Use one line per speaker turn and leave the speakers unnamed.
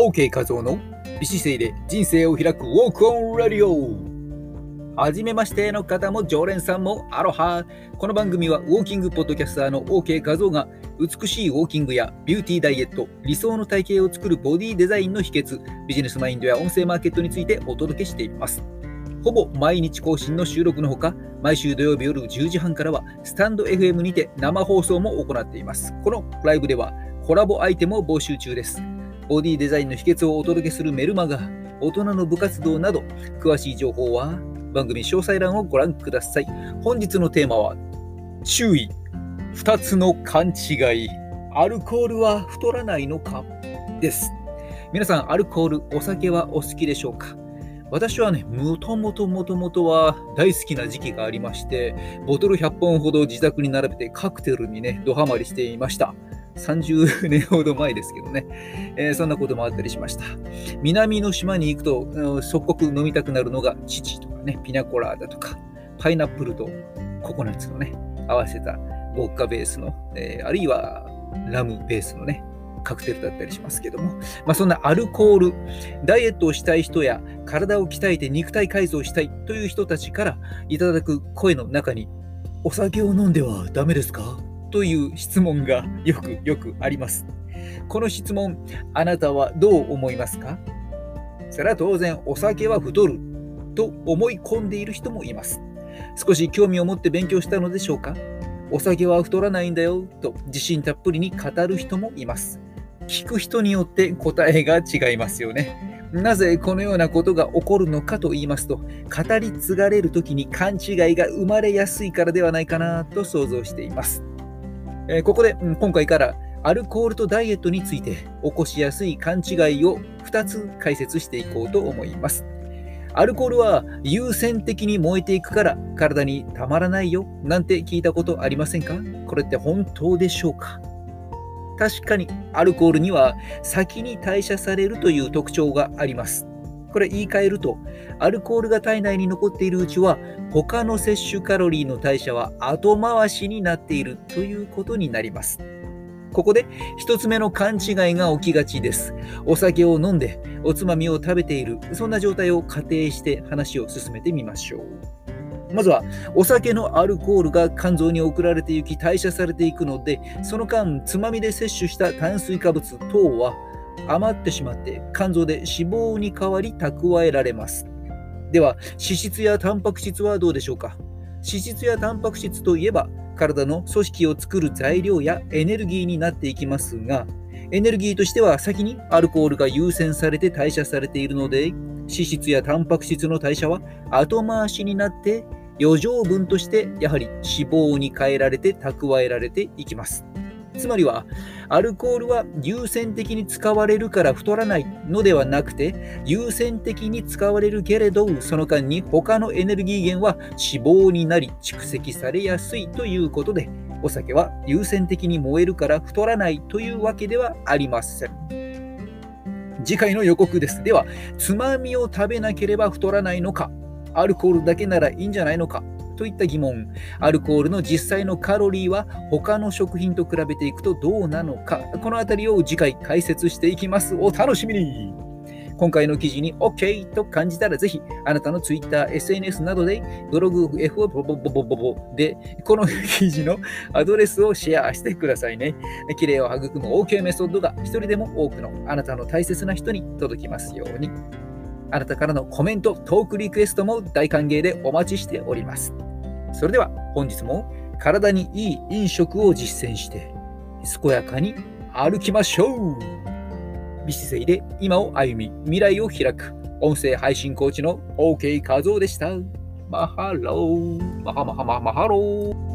OK 画像の美姿勢で人生を開くウォークオンラディオ。はじめましての方も常連さんもアロハ。この番組はウォーキングポッドキャスターの OK 画像が美しいウォーキングやビューティーダイエット理想の体型を作るボディデザインの秘訣ビジネスマインドや音声マーケットについてお届けしています。ほぼ毎日更新の収録のほか毎週土曜日夜10時半からはスタンド FM にて生放送も行っています。このライブではコラボアイテムを募集中です。ボディデザインの秘訣をお届けするメルマガ、大人の部活動など、詳しい情報は番組詳細欄をご覧ください。本日のテーマは、注意、2つの勘違い、アルコールは太らないのか？です。皆さん、アルコール、お酒はお好きでしょうか？私はね、もともともともとは大好きな時期がありまして、ボトル100本ほど自宅に並べてカクテルにね、ドハマりしていました。30年ほど前ですけどね、えー、そんなこともあったりしました。南の島に行くと、即刻飲みたくなるのが父とかね、ピナコラーダとか、パイナップルとココナッツのね、合わせたボッカベースの、えー、あるいはラムベースのね、カクテルだったりしますけども、まあ、そんなアルコール、ダイエットをしたい人や体を鍛えて肉体改造したいという人たちからいただく声の中に、お酒を飲んではダメですか？という質問がよくよくあります。この質問、あなたはどう思いますか？それは当然、お酒は太ると思い込んでいる人もいます。少し興味を持って勉強したのでしょうか？お酒は太らないんだよと自信たっぷりに語る人もいます。聞く人によって答えが違いますよね。なぜこのようなことが起こるのかと言いますと、語り継がれる時に勘違いが生まれやすいからではないかなと想像しています。えここで、うん、今回からアルコールとダイエットについて起こしやすい勘違いを2つ解説していこうと思います。アルコールは優先的に燃えていくから体にたまらないよなんて聞いたことありませんか？これって本当でしょうか？確かにアルコールには先に代謝されるという特徴があります。これ言い換えると、アルコールが体内に残っているうちは、他の摂取カロリーの代謝は後回しになっているということになります。ここで一つ目の勘違いが起きがちです。お酒を飲んでおつまみを食べている、そんな状態を仮定して話を進めてみましょう。まずは、お酒のアルコールが肝臓に送られていき代謝されていくので、その間、つまみで摂取した炭水化物等は余ってしまって肝臓で脂肪に代わり蓄えられます。では、脂質やタンパク質はどうでしょうか？脂質やタンパク質といえば、体の組織を作る材料やエネルギーになっていきますが、エネルギーとしては先にアルコールが優先されて代謝されているので、脂質やタンパク質の代謝は後回しになって余剰分としてやはり脂肪に変えられて蓄えられていきます。つまりは、アルコールは優先的に使われるから太らないのではなくて、優先的に使われるけれど、その間に他のエネルギー源は脂肪になり蓄積されやすいということで、お酒は優先的に燃えるから太らないというわけではありません。次回の予告です。では、つまみを食べなければ太らないのか、アルコールだけならいいんじゃないのか、といった疑問、アルコールの実際のカロリーは他の食品と比べていくとどうなのか、このあたりを次回解説していきます。お楽しみに今回の記事に OK と感じたらぜひあなたの Twitter、SNS などでブログ F をボボボボボボでこの記事のアドレスをシェアしてくださいね。綺麗を育む OK メソッドが一人でも多くのあなたの大切な人に届きますように。あなたからのコメント、トークリクエストも大歓迎でお待ちしております。それでは本日も体にいい飲食を実践して健やかに歩きましょう。美姿勢で今を歩み未来を開く。音声配信コーチの OK 和夫でした。マハロー。マハマハマハロー。